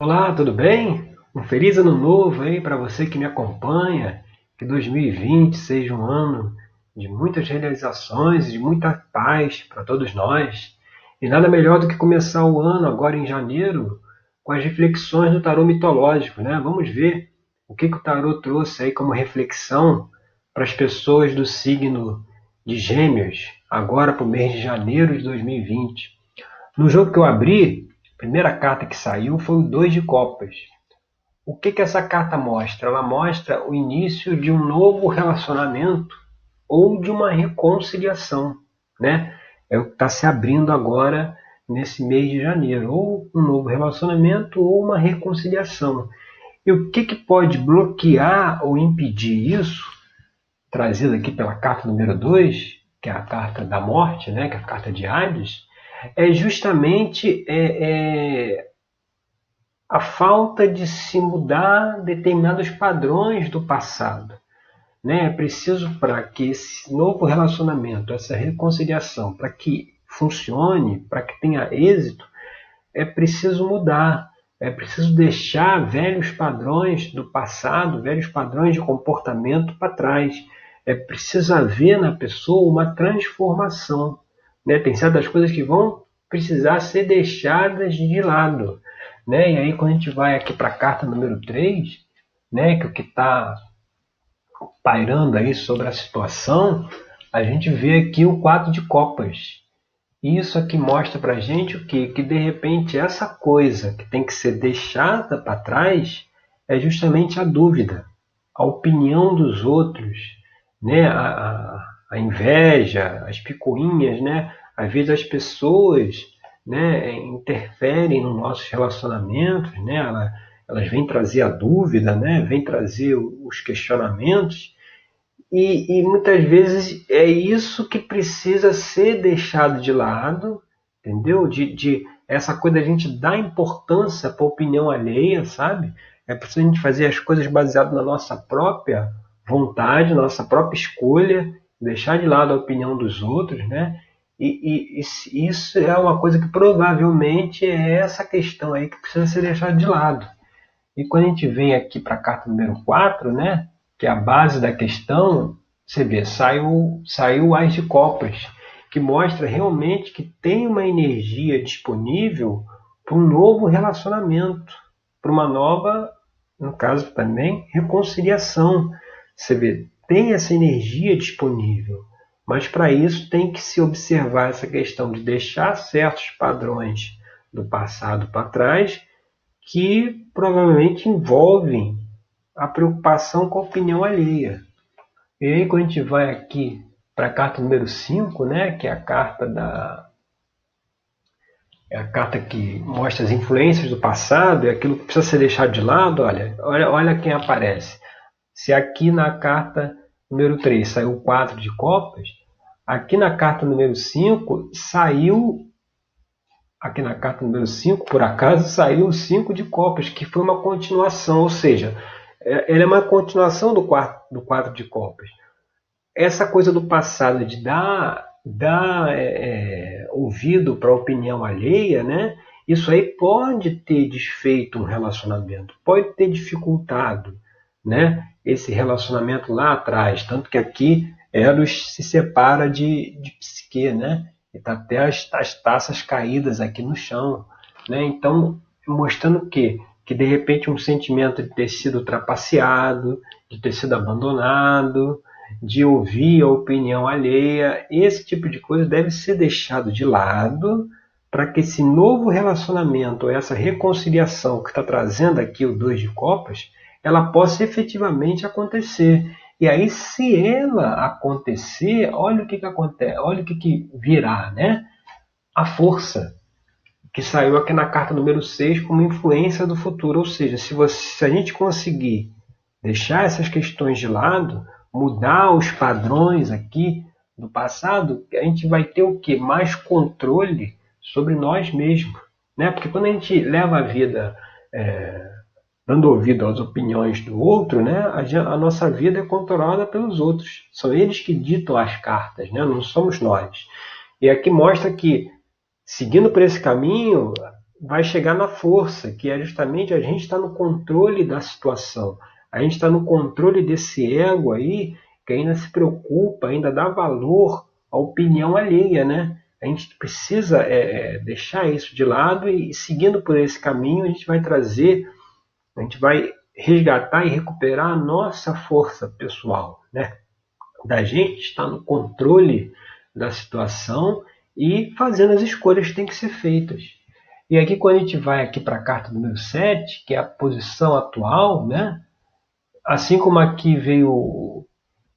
Olá, tudo bem? Um feliz ano novo aí para você que me acompanha. Que 2020 seja um ano de muitas realizações e de muita paz para todos nós. E nada melhor do que começar o ano agora em janeiro com as reflexões do tarô mitológico, né? Vamos ver o que, que o tarô trouxe aí como reflexão para as pessoas do signo de Gêmeos, agora para o mês de janeiro de 2020. No jogo que eu abri, primeira carta que saiu foi o Dois de Copas. O que, que essa carta mostra? Ela mostra o início de um novo relacionamento ou de uma reconciliação, né? É o que está se abrindo agora nesse mês de janeiro, ou um novo relacionamento ou uma reconciliação. E o que, que pode bloquear ou impedir isso? Trazido aqui pela carta número 2, que é a carta da morte, né? que é a carta de Hades, é justamente é, é, a falta de se mudar determinados padrões do passado. Né? É preciso para que esse novo relacionamento, essa reconciliação, para que funcione, para que tenha êxito, é preciso mudar. É preciso deixar velhos padrões do passado, velhos padrões de comportamento para trás. É preciso haver na pessoa uma transformação. Né? Tem certas coisas que vão precisar ser deixadas de lado. Né? E aí, quando a gente vai aqui para a carta número 3, né, que o que está pairando aí sobre a situação, a gente vê aqui o quatro de copas. Isso aqui mostra para gente o que? Que de repente essa coisa que tem que ser deixada para trás é justamente a dúvida, a opinião dos outros, né? a, a, a inveja, as picuinhas, né? Às vezes as pessoas né, interferem nos nossos relacionamentos, né? Elas, elas vêm trazer a dúvida, né? Vêm trazer os questionamentos e, e, muitas vezes é isso que precisa ser deixado de lado, entendeu? De, de essa coisa a gente dar importância para a opinião alheia, sabe? É preciso a gente fazer as coisas baseadas na nossa própria vontade, nossa própria escolha, deixar de lado a opinião dos outros, né? E, e, isso é uma coisa que provavelmente é essa questão aí que precisa ser deixada de lado. E quando a gente vem aqui para a carta número 4, né, que é a base da questão, você vê, saiu, saiu Ás de Copas, que mostra realmente que tem uma energia disponível para um novo relacionamento, para uma nova, no caso também, reconciliação. Você vê, tem essa energia disponível. Mas para isso tem que se observar essa questão de deixar certos padrões do passado para trás que provavelmente envolvem a preocupação com a opinião alheia. E aí quando a gente vai aqui para a carta número 5, né, que é a carta da é a carta que mostra as influências do passado e aquilo que precisa ser deixado de lado, olha, olha, olha quem aparece. Se aqui na carta número 3 saiu o 4 de copas, aqui na carta número 5 saiu aqui na carta número 5, por acaso, saiu o 5 de copas, que foi uma continuação, ou seja, é, ela é uma continuação do, quarto, do quadro de copas. Essa coisa do passado de dar, dar é, é, ouvido para a opinião alheia, né? Isso aí pode ter desfeito um relacionamento, pode ter dificultado, né? Esse relacionamento lá atrás. Tanto que aqui Eros se separa de, de Psique, né? E tá até as, as taças caídas aqui no chão, né? Então, mostrando que que de repente um sentimento de ter sido trapaceado, de ter sido abandonado, de ouvir a opinião alheia, esse tipo de coisa deve ser deixado de lado para que esse novo relacionamento, essa reconciliação que está trazendo aqui o dois de copas, ela possa efetivamente acontecer. E aí, se ela acontecer, olha o que, que acontece, olha o que, que virá, né? A força que saiu aqui na carta número 6 como influência do futuro. Ou seja, se, você, se a gente conseguir deixar essas questões de lado, mudar os padrões aqui do passado, a gente vai ter o que? Mais controle sobre nós mesmos. Né? Porque quando a gente leva a vida é, dando ouvido às opiniões do outro, né, a, a, nossa vida é controlada pelos outros. São eles que ditam as cartas, né, não somos nós. E aqui mostra que, seguindo por esse caminho, vai chegar na força, que é justamente a gente estar tá no controle da situação. A gente está no controle desse ego aí, que ainda se preocupa, ainda dá valor à opinião alheia, né? A gente precisa é, é deixar isso de lado e, seguindo por esse caminho, a gente vai trazer, a gente vai resgatar e recuperar a nossa força pessoal, né? Da gente estar no controle da situação e fazendo as escolhas que têm que ser feitas. E aqui quando a gente vai aqui para a carta número 7, que é a posição atual, né? Assim como aqui veio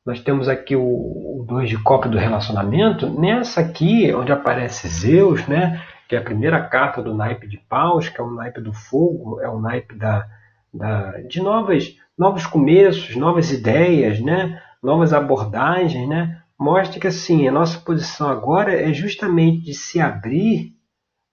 nós temos aqui o 2 de copa do relacionamento. Nessa aqui, onde aparece Zeus, né? que é a primeira carta do naipe de paus, que é o naipe do fogo, é o naipe da, da, de novas, novos começos, novas ideias, né? novas abordagens. Né? Mostra que assim, a nossa posição agora é justamente de se abrir,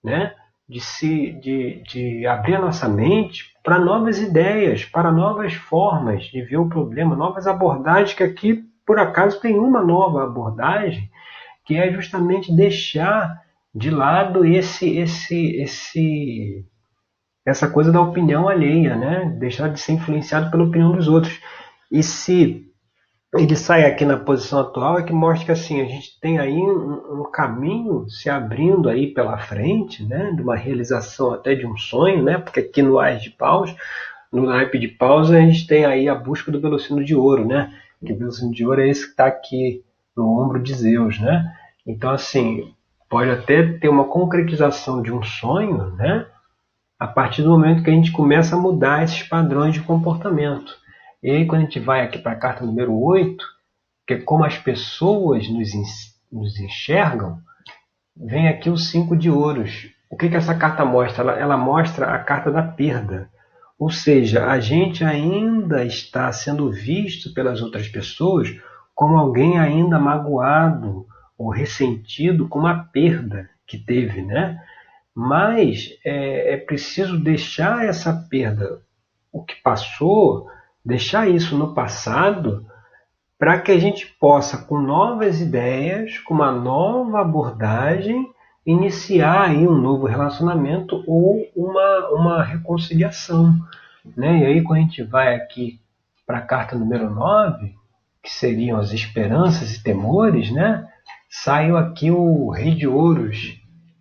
né? de, se, de, de abrir a nossa mente para novas ideias, para novas formas de ver o problema, novas abordagens, que aqui, por acaso, tem uma nova abordagem, que é justamente deixar de lado esse, esse, esse, essa coisa da opinião alheia, né? deixar de ser influenciado pela opinião dos outros. E se ele sai aqui na posição atual é que mostra que assim a gente tem aí um, um, caminho se abrindo aí pela frente, né, de uma realização até de um sonho, né, porque aqui no Ais de Paus, no naipe de Paus, a gente tem aí a busca do velocino de ouro, né, que o velocino de ouro é esse que está aqui no ombro de Zeus, né, então assim pode até ter uma concretização de um sonho, né, a partir do momento que a gente começa a mudar esses padrões de comportamento. E aí, quando a gente vai aqui para a carta número 8, que é como as pessoas nos, nos enxergam, vem aqui o 5 de ouros. O que, que essa carta mostra? Ela, ela mostra a carta da perda. Ou seja, a gente ainda está sendo visto pelas outras pessoas como alguém ainda magoado ou ressentido com uma perda que teve, né? Mas é, é preciso deixar essa perda, o que passou, deixar isso no passado para que a gente possa, com novas ideias, com uma nova abordagem, iniciar aí um novo relacionamento ou uma, uma reconciliação. Né? E aí, quando a gente vai aqui para a carta número 9, que seriam as esperanças e temores, né? saiu aqui o Rei de Ouros,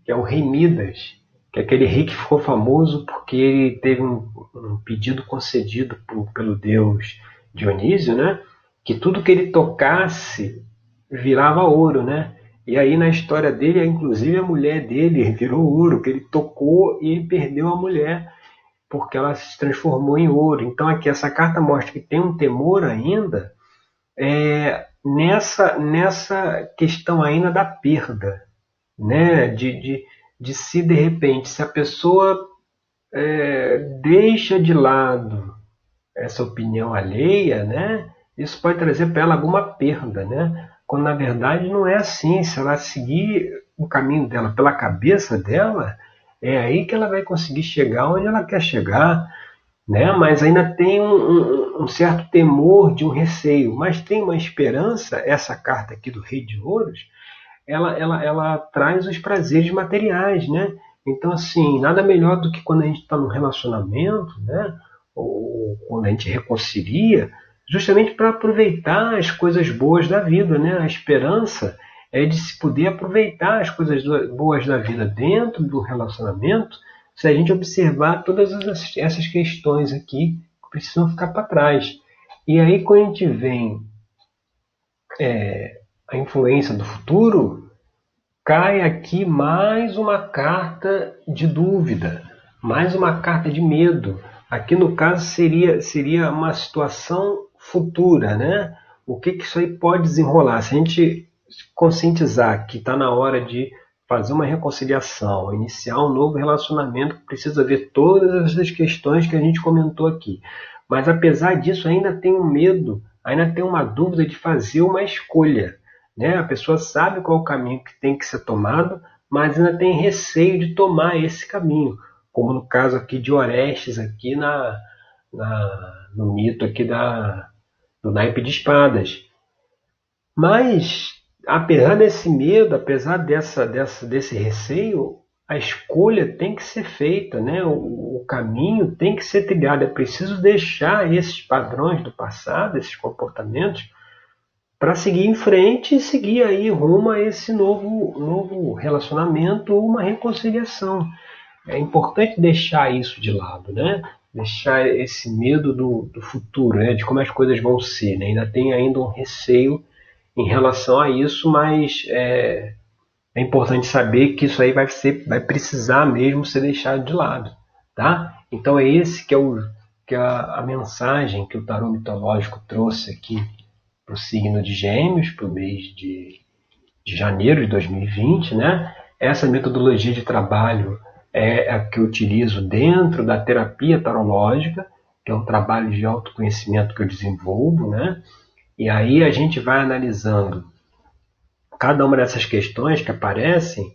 que é o Rei Midas, que é aquele rei que ficou famoso porque ele teve um, um pedido concedido por, pelo deus Dionísio, né? Que tudo que ele tocasse virava ouro, né? E aí na história dele, inclusive a mulher dele virou ouro, que ele tocou e perdeu a mulher porque ela se transformou em ouro. Então aqui essa carta mostra que tem um temor ainda é, nessa nessa questão ainda da perda, né? De, de, de se de repente se a pessoa é, deixa de lado essa opinião alheia, né? Isso pode trazer para ela alguma perda, né? Quando na verdade não é assim. Se ela seguir o caminho dela pela cabeça dela, é aí que ela vai conseguir chegar onde ela quer chegar, né? Mas ainda tem um, um, um certo temor de um receio, mas tem uma esperança. Essa carta aqui do Rei de Ouros, ela, ela, ela traz os prazeres materiais, né? Então, assim, nada melhor do que quando a gente está num relacionamento, né? Ou quando a gente reconcilia, justamente para aproveitar as coisas boas da vida, né? A esperança é de se poder aproveitar as coisas boas da vida dentro do relacionamento, se a gente observar todas essas questões aqui que precisam ficar para trás. E aí, quando a gente vem é, a influência do futuro, cai aqui mais uma carta de dúvida, mais uma carta de medo. Aqui no caso seria, seria uma situação futura, né? O que, que isso aí pode desenrolar? Se a gente conscientizar que está na hora de fazer uma reconciliação, iniciar um novo relacionamento, precisa ver todas essas questões que a gente comentou aqui. Mas apesar disso, ainda tem um medo, ainda tem uma dúvida de fazer uma escolha. Né? A pessoa sabe qual o caminho que tem que ser tomado, mas ainda tem receio de tomar esse caminho, como no caso aqui de Orestes, aqui na, na no mito aqui da, do naipe de espadas. Mas, apesar desse medo, apesar dessa, dessa, desse receio, a escolha tem que ser feita, né? O, o, caminho tem que ser trilhado. É preciso deixar esses padrões do passado, esses comportamentos, para seguir em frente e seguir aí rumo a esse novo, novo relacionamento ou uma reconciliação. É importante deixar isso de lado, né? Deixar esse medo do, do futuro, né? de como as coisas vão ser. Né? Ainda tem ainda um receio em relação a isso, mas é, é importante saber que isso aí vai, ser, vai precisar mesmo ser deixado de lado, tá? Então é esse que é, o, que é a, a mensagem que o tarô mitológico trouxe aqui para o signo de Gêmeos, para o mês de, de janeiro de 2020, né? Essa metodologia de trabalho é a que eu utilizo dentro da terapia tarológica, que é um trabalho de autoconhecimento que eu desenvolvo, né? E aí a gente vai analisando cada uma dessas questões que aparecem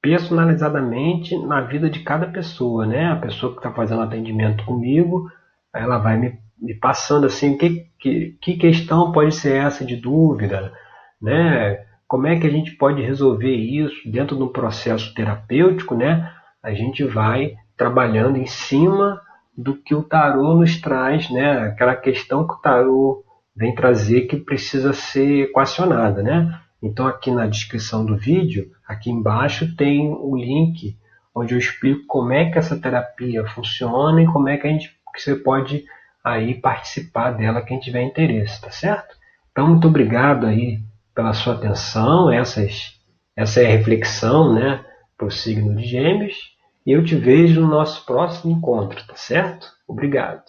personalizadamente na vida de cada pessoa, né? A pessoa que está fazendo atendimento comigo, ela vai me, me passando assim, que, que, que questão pode ser essa de dúvida, né? Como é que a gente pode resolver isso dentro do processo terapêutico, né? A gente vai trabalhando em cima do que o tarô nos traz, né? Aquela questão que o tarô vem trazer que precisa ser equacionada, né? Então aqui na descrição do vídeo, aqui embaixo tem o link onde eu explico como é que essa terapia funciona e como é que a gente que você pode aí participar dela quem tiver interesse, tá certo? Então muito obrigado aí pela sua atenção, essas essa é a reflexão, né, para o signo de Gêmeos, e eu te vejo no nosso próximo encontro, tá certo? Obrigado.